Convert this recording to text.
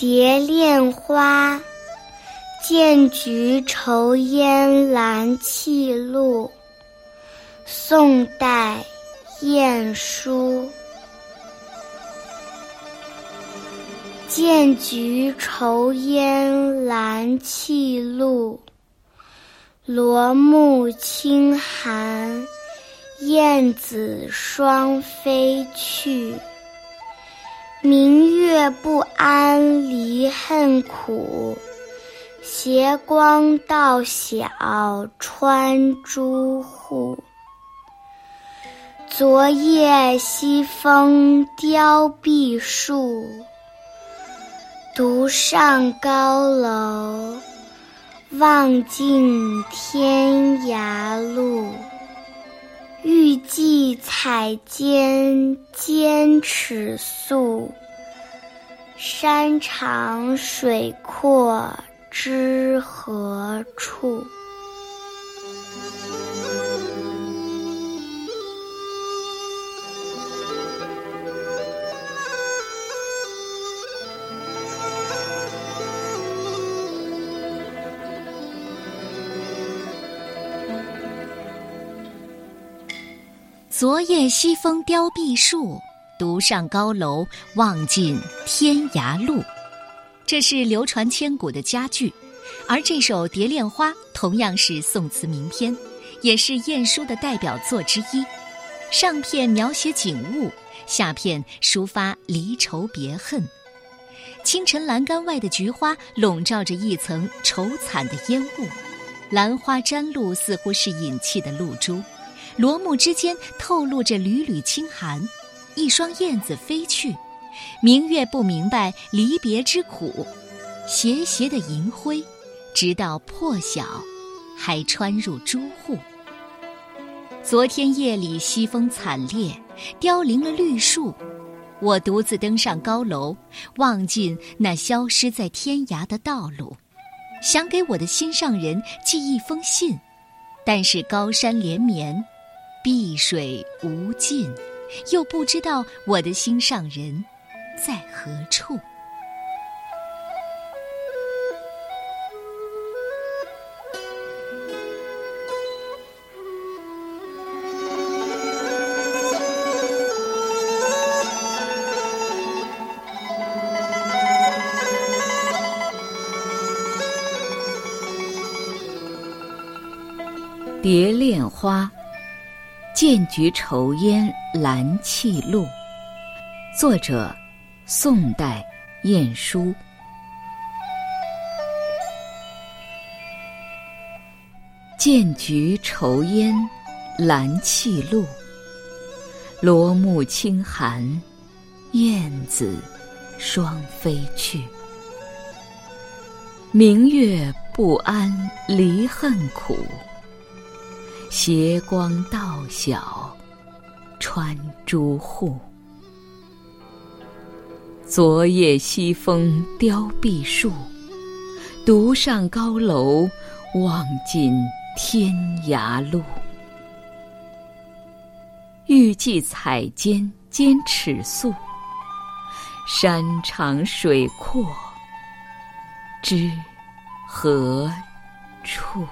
蝶恋花，见菊愁烟兰泣露。宋代，晏殊。见菊愁烟兰泣露，罗幕轻寒，燕子双飞去。明月不谙离恨苦，斜光到晓穿朱户。昨夜西风凋碧树，独上高楼，望尽天涯路。欲寄海尖尖尺素，山长水阔知何处？昨夜西风凋碧树，独上高楼望尽天涯路。这是流传千古的佳句，而这首《蝶恋花》同样是宋词名篇，也是晏殊的代表作之一。上片描写景物，下片抒发离愁别恨。清晨栏杆外的菊花笼罩着一层愁惨的烟雾，兰花沾露，似乎是隐气的露珠。罗幕之间透露着缕缕清寒，一双燕子飞去，明月不明白离别之苦，斜斜的银辉，直到破晓，还穿入朱户。昨天夜里西风惨烈，凋零了绿树，我独自登上高楼，望尽那消失在天涯的道路，想给我的心上人寄一封信，但是高山连绵。碧水无尽，又不知道我的心上人在何处。蝶恋花。剑菊愁烟兰泣露，作者宋代晏殊。剑菊愁烟兰泣露，罗幕轻寒，燕子双飞去。明月不谙离恨苦。斜光到晓穿朱户。昨夜西风凋碧树，独上高楼望尽天涯路。欲寄彩笺兼尺素，山长水阔知何处？